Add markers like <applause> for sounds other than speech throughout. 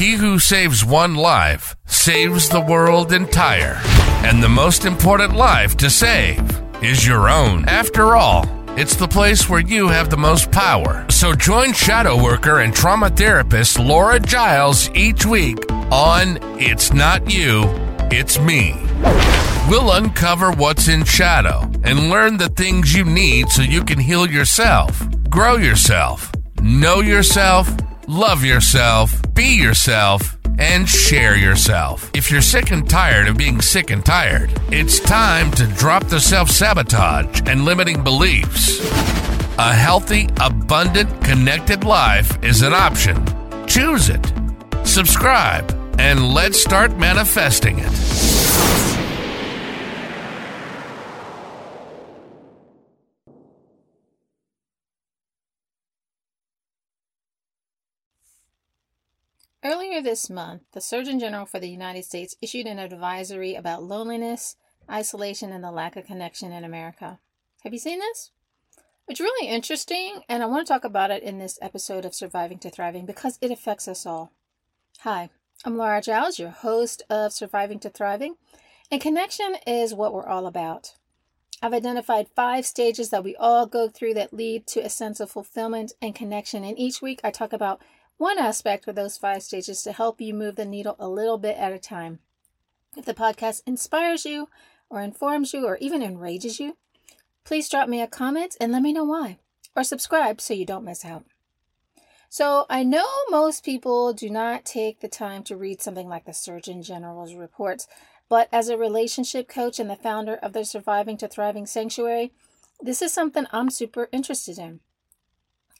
He who saves one life saves the world entire. And the most important life to save is your own. After all, it's the place where you have the most power. So join shadow worker and trauma therapist Laura Giles each week on It's Not You, It's Me. We'll uncover what's in shadow and learn the things you need so you can heal yourself, grow yourself, know yourself, love yourself, be yourself, and share yourself. If you're sick and tired of being sick and tired, it's time to drop the self sabotage and limiting beliefs. A healthy, abundant, connected life is an option. Choose it. Subscribe, and let's start manifesting it. Earlier this month, the Surgeon General for the United States issued an advisory about loneliness, isolation, and the lack of connection in America. Have you seen this? It's really interesting, and I want to talk about it in this episode of Surviving to Thriving because it affects us all. Hi, I'm Laura Giles, your host of Surviving to Thriving, and connection is what we're all about. I've identified five stages that we all go through that lead to a sense of fulfillment and connection, and each week I talk about one aspect of those five stages to help you move the needle a little bit at a time. If the podcast inspires you, or informs you, or even enrages you, please drop me a comment and let me know why, or subscribe so you don't miss out. So, I know most people do not take the time to read something like the Surgeon General's reports, but as a relationship coach and the founder of the Surviving to Thriving Sanctuary, this is something I'm super interested in.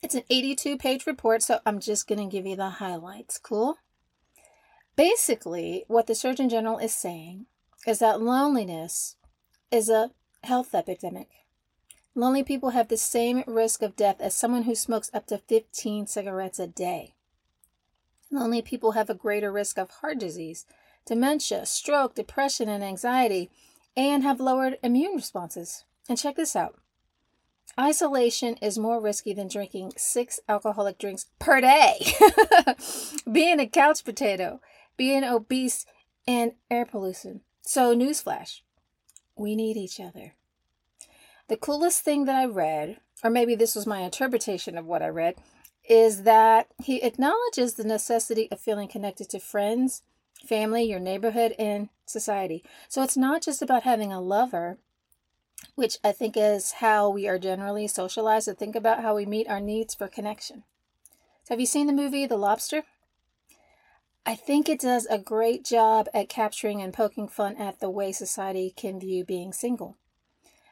It's an 82 page report, so I'm just going to give you the highlights. Cool? Basically, what the Surgeon General is saying is that loneliness is a health epidemic. Lonely people have the same risk of death as someone who smokes up to 15 cigarettes a day. Lonely people have a greater risk of heart disease, dementia, stroke, depression, and anxiety, and have lowered immune responses. And check this out Isolation is more risky than drinking six alcoholic drinks per day, <laughs> being a couch potato, being obese, and air pollution. So, newsflash we need each other. The coolest thing that I read, or maybe this was my interpretation of what I read, is that he acknowledges the necessity of feeling connected to friends, family, your neighborhood, and society. So, it's not just about having a lover which I think is how we are generally socialized to think about how we meet our needs for connection. So have you seen the movie The Lobster? I think it does a great job at capturing and poking fun at the way society can view being single.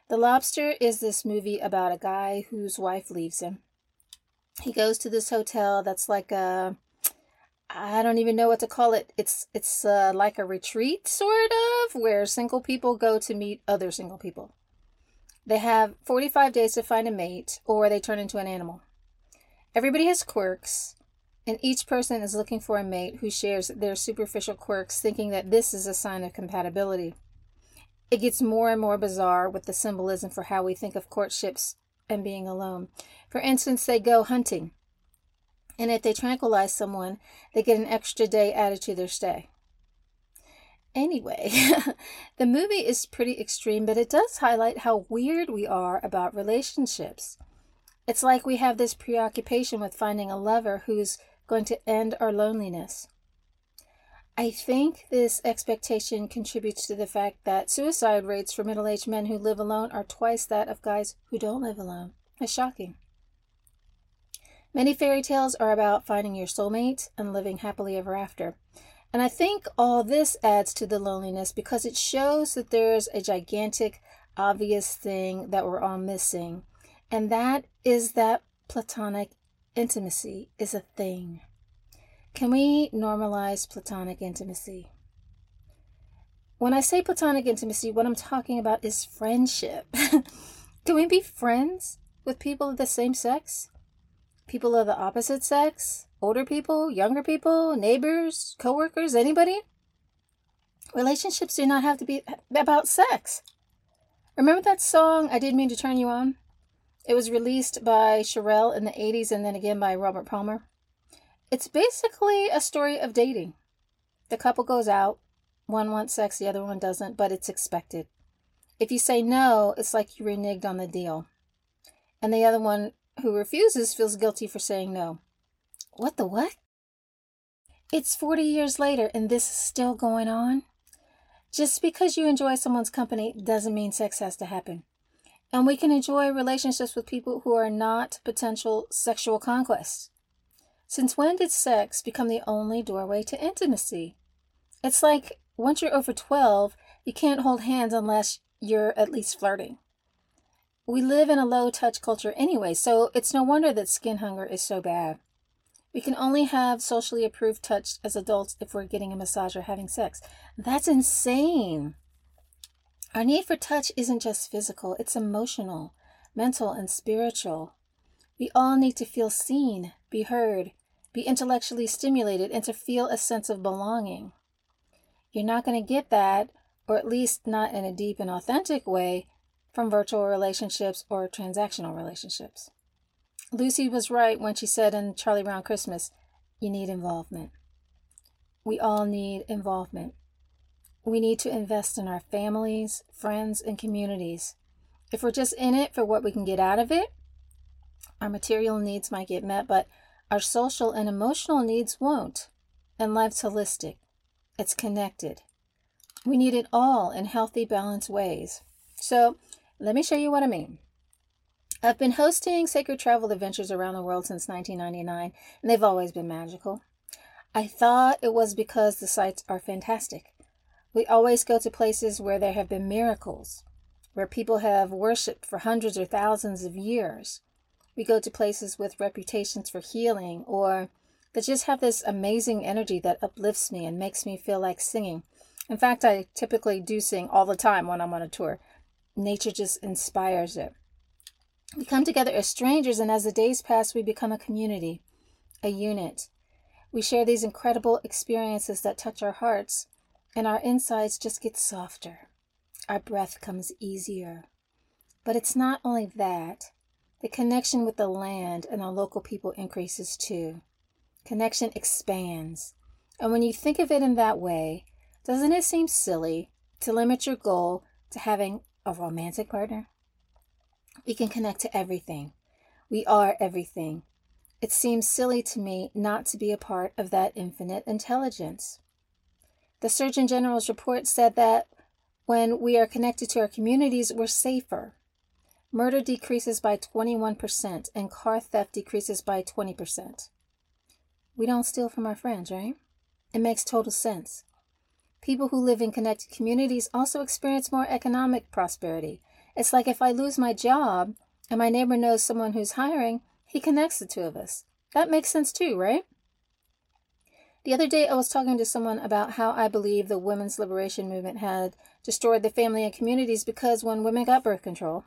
The Lobster is this movie about a guy whose wife leaves him. He goes to this hotel that's like a I don't even know what to call it. It's it's uh, like a retreat sort of where single people go to meet other single people. They have 45 days to find a mate, or they turn into an animal. Everybody has quirks, and each person is looking for a mate who shares their superficial quirks, thinking that this is a sign of compatibility. It gets more and more bizarre with the symbolism for how we think of courtships and being alone. For instance, they go hunting, and if they tranquilize someone, they get an extra day added to their stay. Anyway, <laughs> the movie is pretty extreme, but it does highlight how weird we are about relationships. It's like we have this preoccupation with finding a lover who's going to end our loneliness. I think this expectation contributes to the fact that suicide rates for middle aged men who live alone are twice that of guys who don't live alone. It's shocking. Many fairy tales are about finding your soulmate and living happily ever after. And I think all this adds to the loneliness because it shows that there's a gigantic, obvious thing that we're all missing. And that is that platonic intimacy is a thing. Can we normalize platonic intimacy? When I say platonic intimacy, what I'm talking about is friendship. <laughs> Can we be friends with people of the same sex? People of the opposite sex? Older people, younger people, neighbors, coworkers, anybody. Relationships do not have to be about sex. Remember that song, I Didn't Mean to Turn You On? It was released by Cherrelle in the 80s and then again by Robert Palmer. It's basically a story of dating. The couple goes out, one wants sex, the other one doesn't, but it's expected. If you say no, it's like you reneged on the deal. And the other one who refuses feels guilty for saying no. What the what? It's 40 years later and this is still going on? Just because you enjoy someone's company doesn't mean sex has to happen. And we can enjoy relationships with people who are not potential sexual conquests. Since when did sex become the only doorway to intimacy? It's like once you're over 12, you can't hold hands unless you're at least flirting. We live in a low touch culture anyway, so it's no wonder that skin hunger is so bad. We can only have socially approved touch as adults if we're getting a massage or having sex. That's insane. Our need for touch isn't just physical, it's emotional, mental, and spiritual. We all need to feel seen, be heard, be intellectually stimulated, and to feel a sense of belonging. You're not going to get that, or at least not in a deep and authentic way, from virtual relationships or transactional relationships. Lucy was right when she said in Charlie Brown Christmas, you need involvement. We all need involvement. We need to invest in our families, friends, and communities. If we're just in it for what we can get out of it, our material needs might get met, but our social and emotional needs won't. And life's holistic, it's connected. We need it all in healthy, balanced ways. So, let me show you what I mean. I've been hosting sacred travel adventures around the world since 1999, and they've always been magical. I thought it was because the sites are fantastic. We always go to places where there have been miracles, where people have worshiped for hundreds or thousands of years. We go to places with reputations for healing or that just have this amazing energy that uplifts me and makes me feel like singing. In fact, I typically do sing all the time when I'm on a tour. Nature just inspires it. We come together as strangers, and as the days pass, we become a community, a unit. We share these incredible experiences that touch our hearts, and our insides just get softer. Our breath comes easier. But it's not only that, the connection with the land and our local people increases too. Connection expands. And when you think of it in that way, doesn't it seem silly to limit your goal to having a romantic partner? We can connect to everything. We are everything. It seems silly to me not to be a part of that infinite intelligence. The Surgeon General's report said that when we are connected to our communities, we're safer. Murder decreases by 21% and car theft decreases by 20%. We don't steal from our friends, right? It makes total sense. People who live in connected communities also experience more economic prosperity it's like if I lose my job and my neighbor knows someone who's hiring, he connects the two of us. That makes sense too, right? The other day, I was talking to someone about how I believe the women's liberation movement had destroyed the family and communities because when women got birth control,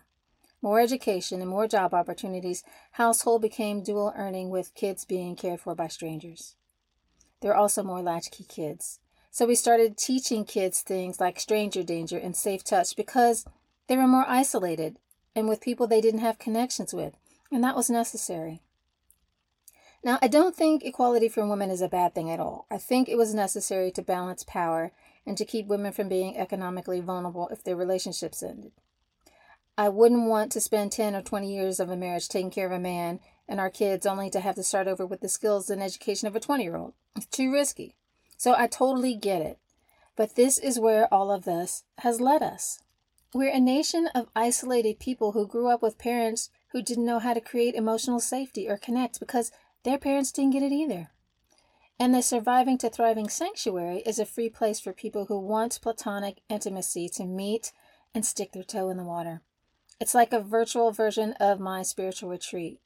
more education, and more job opportunities, household became dual earning with kids being cared for by strangers. There are also more latchkey kids. So we started teaching kids things like stranger danger and safe touch because they were more isolated and with people they didn't have connections with, and that was necessary. Now, I don't think equality for women is a bad thing at all. I think it was necessary to balance power and to keep women from being economically vulnerable if their relationships ended. I wouldn't want to spend 10 or 20 years of a marriage taking care of a man and our kids only to have to start over with the skills and education of a 20 year old. It's too risky. So I totally get it. But this is where all of this has led us. We're a nation of isolated people who grew up with parents who didn't know how to create emotional safety or connect because their parents didn't get it either. And the Surviving to Thriving Sanctuary is a free place for people who want platonic intimacy to meet and stick their toe in the water. It's like a virtual version of my spiritual retreat.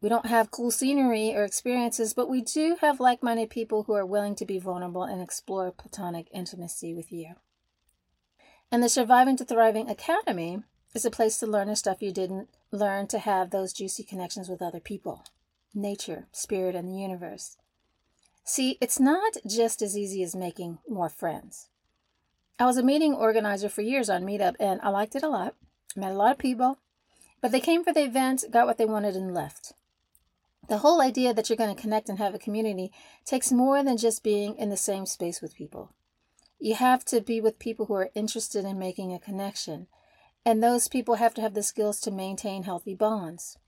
We don't have cool scenery or experiences, but we do have like minded people who are willing to be vulnerable and explore platonic intimacy with you. And the Surviving to Thriving Academy is a place to learn the stuff you didn't learn to have those juicy connections with other people, nature, spirit, and the universe. See, it's not just as easy as making more friends. I was a meeting organizer for years on Meetup, and I liked it a lot. Met a lot of people, but they came for the event, got what they wanted, and left. The whole idea that you're going to connect and have a community takes more than just being in the same space with people. You have to be with people who are interested in making a connection, and those people have to have the skills to maintain healthy bonds.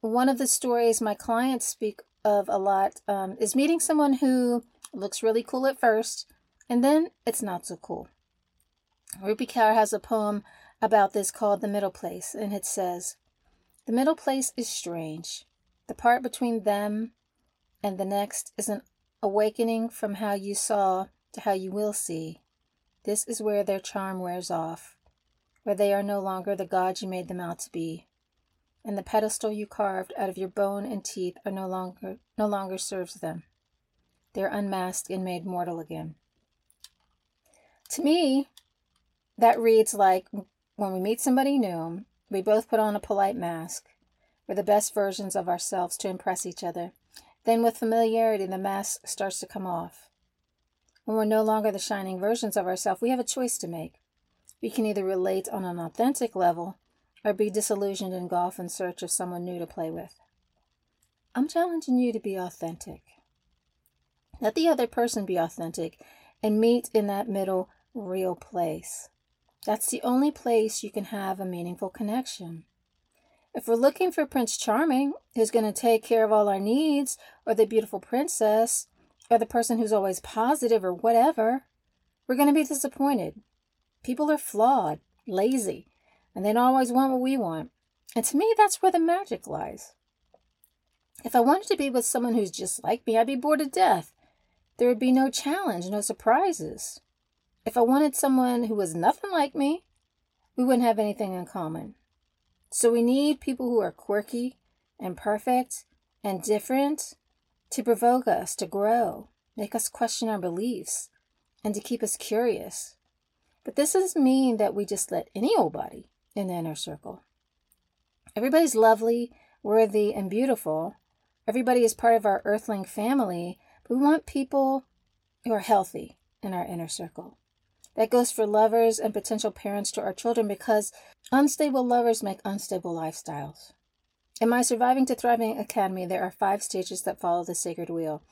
One of the stories my clients speak of a lot um, is meeting someone who looks really cool at first, and then it's not so cool. Rupi Kaur has a poem about this called The Middle Place, and it says, The middle place is strange. The part between them and the next is an awakening from how you saw to how you will see. This is where their charm wears off, where they are no longer the gods you made them out to be, and the pedestal you carved out of your bone and teeth are no longer no longer serves them. They are unmasked and made mortal again. To me, that reads like when we meet somebody new, we both put on a polite mask. We're the best versions of ourselves to impress each other. Then, with familiarity, the mask starts to come off. When we're no longer the shining versions of ourselves, we have a choice to make. We can either relate on an authentic level or be disillusioned and golf in search of someone new to play with. I'm challenging you to be authentic. Let the other person be authentic and meet in that middle, real place. That's the only place you can have a meaningful connection. If we're looking for Prince Charming, who's going to take care of all our needs, or the beautiful princess, or the person who's always positive, or whatever, we're going to be disappointed. People are flawed, lazy, and they don't always want what we want. And to me, that's where the magic lies. If I wanted to be with someone who's just like me, I'd be bored to death. There would be no challenge, no surprises. If I wanted someone who was nothing like me, we wouldn't have anything in common. So we need people who are quirky and perfect and different to provoke us to grow, make us question our beliefs, and to keep us curious. But this doesn't mean that we just let any old body in the inner circle. Everybody's lovely, worthy, and beautiful. Everybody is part of our earthling family, but we want people who are healthy in our inner circle. That goes for lovers and potential parents to our children because unstable lovers make unstable lifestyles. In my Surviving to Thriving Academy, there are five stages that follow the sacred wheel.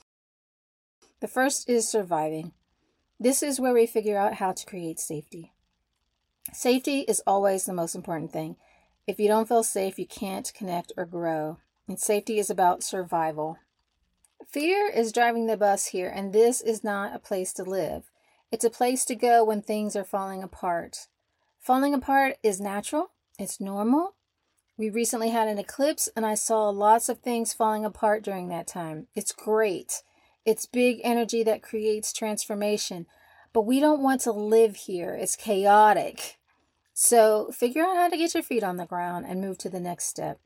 The first is surviving. This is where we figure out how to create safety. Safety is always the most important thing. If you don't feel safe, you can't connect or grow. And safety is about survival. Fear is driving the bus here, and this is not a place to live. It's a place to go when things are falling apart. Falling apart is natural, it's normal. We recently had an eclipse, and I saw lots of things falling apart during that time. It's great. It's big energy that creates transformation, but we don't want to live here. It's chaotic. So figure out how to get your feet on the ground and move to the next step.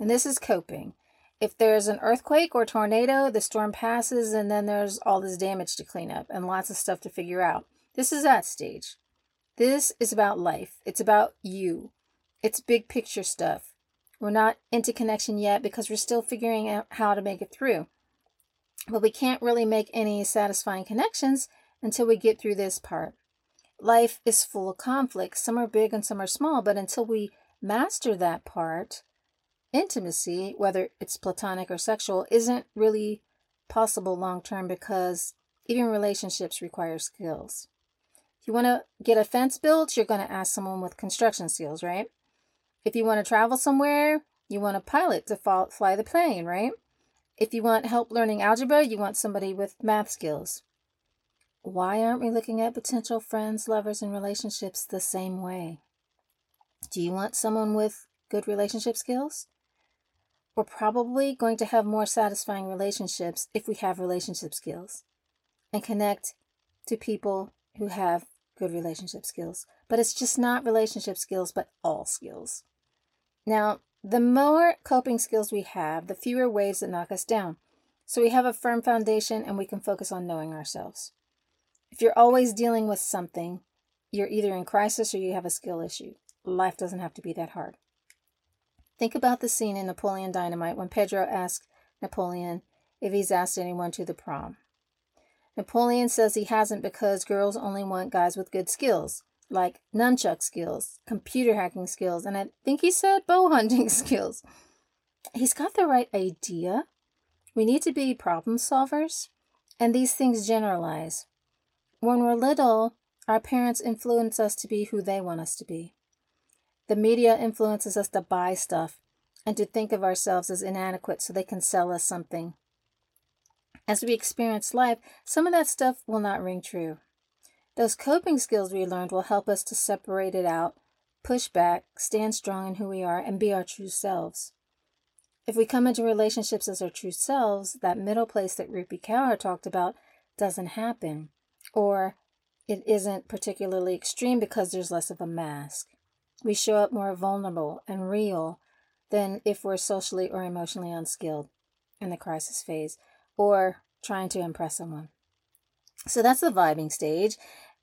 And this is coping. If there's an earthquake or tornado, the storm passes and then there's all this damage to clean up and lots of stuff to figure out. This is that stage. This is about life. It's about you. It's big picture stuff. We're not into connection yet because we're still figuring out how to make it through. But we can't really make any satisfying connections until we get through this part. Life is full of conflicts. Some are big and some are small, but until we master that part, intimacy, whether it's platonic or sexual, isn't really possible long term because even relationships require skills. If you want to get a fence built, you're going to ask someone with construction skills, right? If you want to travel somewhere, you want a pilot to fly the plane, right? If you want help learning algebra, you want somebody with math skills. Why aren't we looking at potential friends, lovers, and relationships the same way? Do you want someone with good relationship skills? we're probably going to have more satisfying relationships if we have relationship skills and connect to people who have good relationship skills. But it's just not relationship skills, but all skills. Now, the more coping skills we have, the fewer waves that knock us down. So we have a firm foundation and we can focus on knowing ourselves. If you're always dealing with something, you're either in crisis or you have a skill issue. Life doesn't have to be that hard. Think about the scene in Napoleon Dynamite when Pedro asks Napoleon if he's asked anyone to the prom. Napoleon says he hasn't because girls only want guys with good skills, like nunchuck skills, computer hacking skills, and I think he said bow hunting <laughs> skills. he's got the right idea. We need to be problem solvers, and these things generalize. When we're little, our parents influence us to be who they want us to be. The media influences us to buy stuff and to think of ourselves as inadequate so they can sell us something. As we experience life, some of that stuff will not ring true. Those coping skills we learned will help us to separate it out, push back, stand strong in who we are, and be our true selves. If we come into relationships as our true selves, that middle place that Rupi Kaur talked about doesn't happen, or it isn't particularly extreme because there's less of a mask. We show up more vulnerable and real than if we're socially or emotionally unskilled in the crisis phase or trying to impress someone. So that's the vibing stage.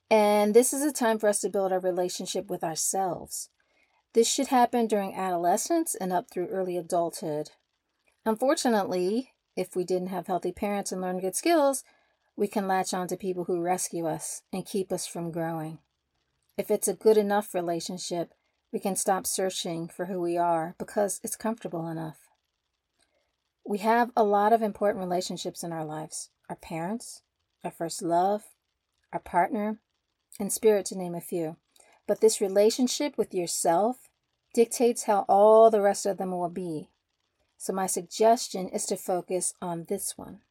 And this is a time for us to build our relationship with ourselves. This should happen during adolescence and up through early adulthood. Unfortunately, if we didn't have healthy parents and learn good skills, we can latch on to people who rescue us and keep us from growing. If it's a good enough relationship, we can stop searching for who we are because it's comfortable enough. We have a lot of important relationships in our lives our parents, our first love, our partner, and spirit, to name a few. But this relationship with yourself dictates how all the rest of them will be. So, my suggestion is to focus on this one.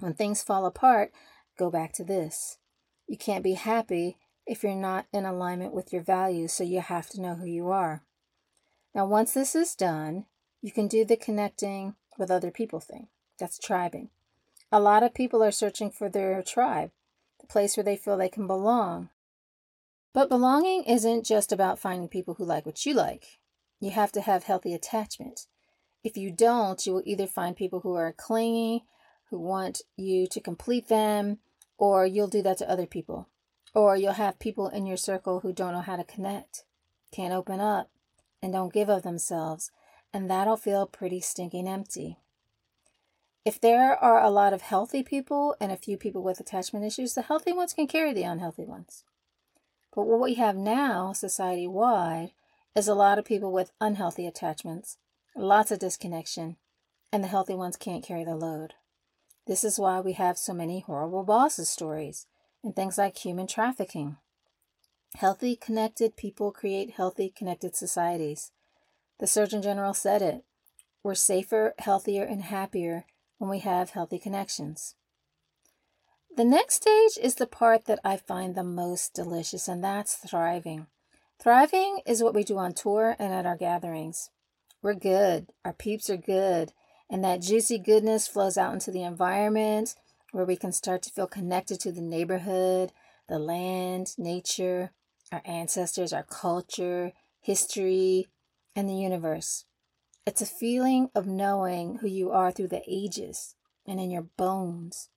When things fall apart, go back to this. You can't be happy if you're not in alignment with your values, so you have to know who you are. Now, once this is done, you can do the connecting with other people thing. That's tribing. A lot of people are searching for their tribe, place where they feel they can belong. But belonging isn't just about finding people who like what you like. You have to have healthy attachment. If you don't, you will either find people who are clingy, who want you to complete them, or you'll do that to other people. Or you'll have people in your circle who don't know how to connect, can't open up, and don't give of themselves, and that'll feel pretty stinking empty. If there are a lot of healthy people and a few people with attachment issues, the healthy ones can carry the unhealthy ones. But what we have now, society wide, is a lot of people with unhealthy attachments, lots of disconnection, and the healthy ones can't carry the load. This is why we have so many horrible bosses stories and things like human trafficking. Healthy, connected people create healthy, connected societies. The Surgeon General said it. We're safer, healthier, and happier when we have healthy connections. The next stage is the part that I find the most delicious, and that's thriving. Thriving is what we do on tour and at our gatherings. We're good, our peeps are good, and that juicy goodness flows out into the environment where we can start to feel connected to the neighborhood, the land, nature, our ancestors, our culture, history, and the universe. It's a feeling of knowing who you are through the ages and in your bones.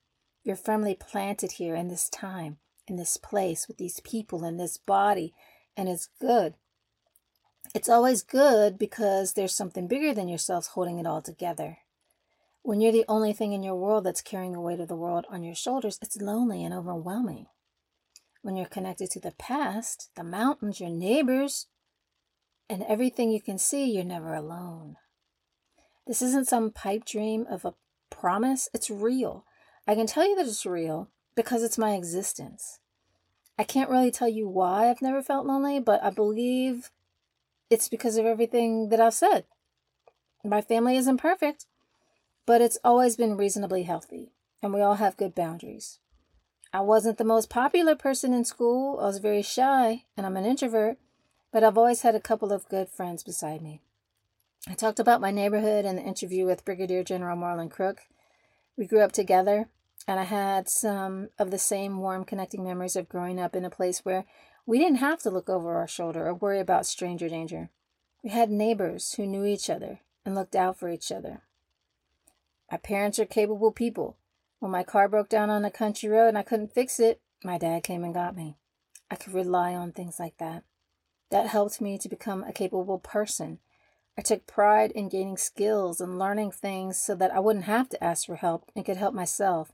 You're firmly planted here in this time, in this place, with these people, in this body, and it's good. It's always good because there's something bigger than yourselves holding it all together. When you're the only thing in your world that's carrying the weight of the world on your shoulders, it's lonely and overwhelming. When you're connected to the past, the mountains, your neighbors, and everything you can see, you're never alone. This isn't some pipe dream of a promise, it's real. I can tell you that it's real because it's my existence. I can't really tell you why I've never felt lonely, but I believe it's because of everything that I've said. My family isn't perfect, but it's always been reasonably healthy, and we all have good boundaries. I wasn't the most popular person in school. I was very shy, and I'm an introvert, but I've always had a couple of good friends beside me. I talked about my neighborhood in the interview with Brigadier General Marlon Crook. We grew up together, and I had some of the same warm connecting memories of growing up in a place where we didn't have to look over our shoulder or worry about stranger danger. We had neighbors who knew each other and looked out for each other. My parents are capable people. When my car broke down on a country road and I couldn't fix it, my dad came and got me. I could rely on things like that. That helped me to become a capable person I took pride in gaining skills and learning things so that I wouldn't have to ask for help and could help myself.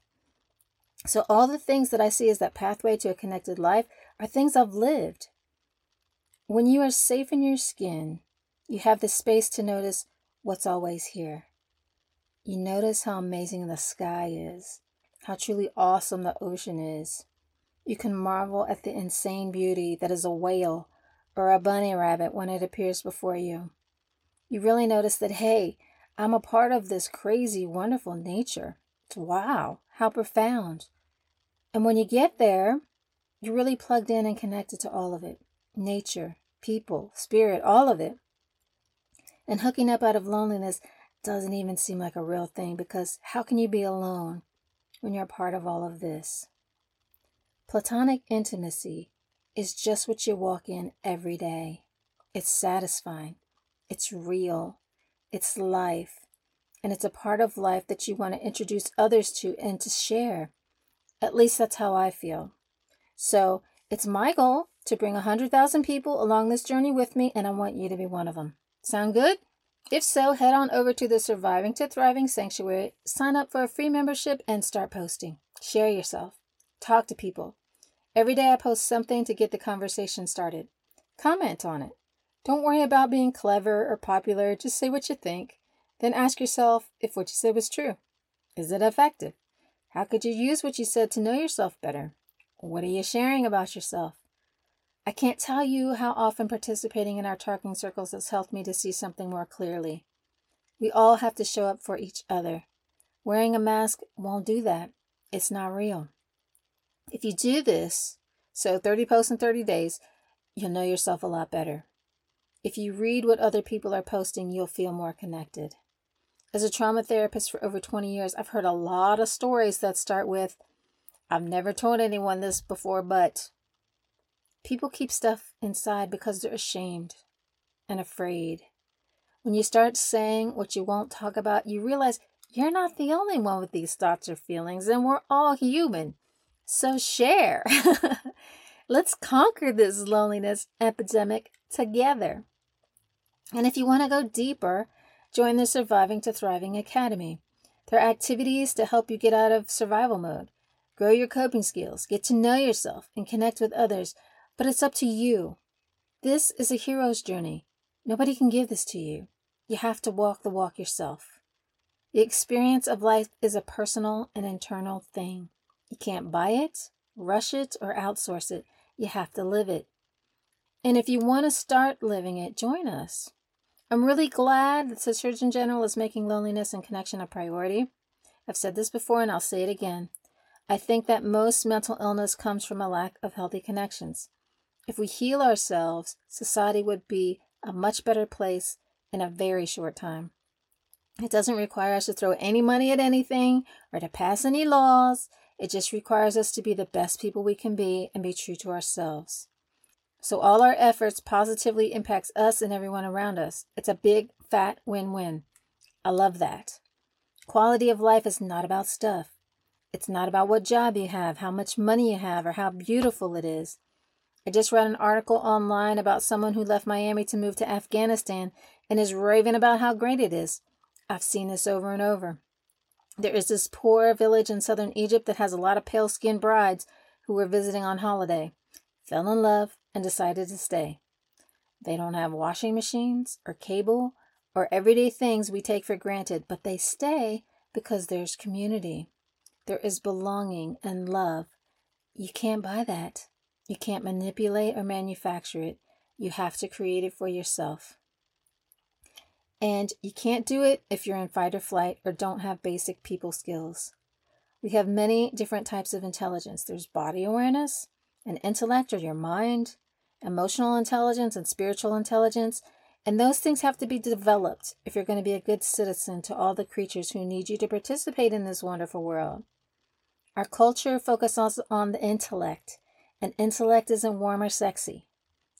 So, all the things that I see as that pathway to a connected life are things I've lived. When you are safe in your skin, you have the space to notice what's always here. You notice how amazing the sky is, how truly awesome the ocean is. You can marvel at the insane beauty that is a whale or a bunny rabbit when it appears before you. You really notice that, hey, I'm a part of this crazy, wonderful nature. Wow, how profound. And when you get there, you're really plugged in and connected to all of it nature, people, spirit, all of it. And hooking up out of loneliness doesn't even seem like a real thing because how can you be alone when you're a part of all of this? Platonic intimacy is just what you walk in every day. It's satisfying, it's real, it's life, and it's a part of life that you want to introduce others to and to share. At least that's how I feel. So it's my goal to bring 100,000 people along this journey with me, and I want you to be one of them. Sound good? If so, head on over to the Surviving to Thriving Sanctuary, sign up for a free membership, and start posting. Share yourself. Talk to people. Every day I post something to get the conversation started. Comment on it. Don't worry about being clever or popular, just say what you think. Then ask yourself if what you said was true. Is it effective? How could you use what you said to know yourself better? What are you sharing about yourself? I can't tell you how often participating in our talking circles has helped me to see something more clearly. We all have to show up for each other. Wearing a mask won't do that. It's not real. If you do this, so 30 posts in 30 days, you'll know yourself a lot better. If you read what other people are posting, you'll feel more connected. As a trauma therapist for over 20 years, I've heard a lot of stories that start with, I've never told anyone this before, but people keep stuff inside because they're ashamed and afraid. When you start saying what you won't talk about, you realize you're not the only one with these thoughts or feelings, and we're all human. So share. <laughs> Let's conquer this loneliness epidemic together. And if you want to go deeper, join the Surviving to Thriving Academy. There are activities to help you get out of survival mode. Grow your coping skills, get to know yourself, and connect with others, but it's up to you. This is a hero's journey. Nobody can give this to you. You have to walk the walk yourself. The experience of life is a personal and internal thing. You can't buy it, rush it, or outsource it. You have to live it. And if you want to start living it, join us. I'm really glad that the Surgeon General is making loneliness and connection a priority. I've said this before and I'll say it again. I think that most mental illness comes from a lack of healthy connections. If we heal ourselves, society would be a much better place in a very short time. It doesn't require us to throw any money at anything or to pass any laws. It just requires us to be the best people we can be and be true to ourselves. So all our efforts positively impacts us and everyone around us. It's a big fat win-win. I love that. Quality of life is not about stuff. It's not about what job you have, how much money you have, or how beautiful it is. I just read an article online about someone who left Miami to move to Afghanistan and is raving about how great it is. I've seen this over and over. There is this poor village in southern Egypt that has a lot of pale skinned brides who were visiting on holiday, fell in love, and decided to stay. They don't have washing machines or cable or everyday things we take for granted, but they stay because there's community. There is belonging and love. You can't buy that. You can't manipulate or manufacture it. You have to create it for yourself. And you can't do it if you're in fight or flight or don't have basic people skills. We have many different types of intelligence there's body awareness, and intellect or your mind, emotional intelligence, and spiritual intelligence. And those things have to be developed if you're going to be a good citizen to all the creatures who need you to participate in this wonderful world. Our culture focuses on the intellect, and intellect isn't warm or sexy.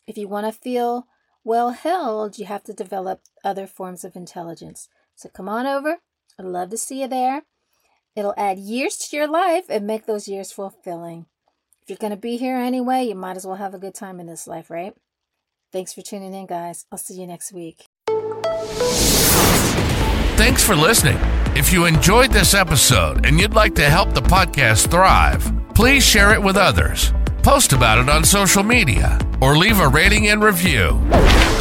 If you want to feel well held, you have to develop other forms of intelligence. So come on over. I'd love to see you there. It'll add years to your life and make those years fulfilling. If you're going to be here anyway, you might as well have a good time in this life, right? Thanks for tuning in, guys. I'll see you next week. Thanks for listening. If you enjoyed this episode and you'd like to help the podcast thrive, please share it with others. Post about it on social media or leave a rating and review.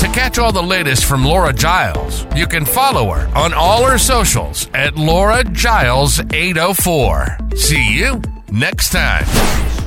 To catch all the latest from Laura Giles, you can follow her on all her socials at Laura Giles 804. See you next time.